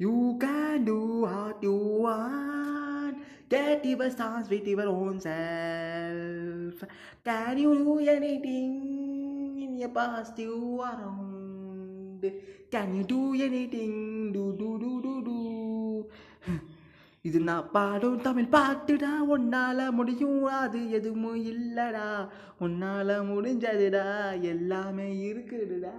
You can do what you want. Get your stars with your own self. Can you do anything in your past you around? Can you do anything? Do do do do do. இது நான் பாடும் தமிழ் பாட்டுடா உன்னால முடியும் அது எதுவும் இல்லடா உன்னால முடிஞ்சதுடா எல்லாமே இருக்குதுடா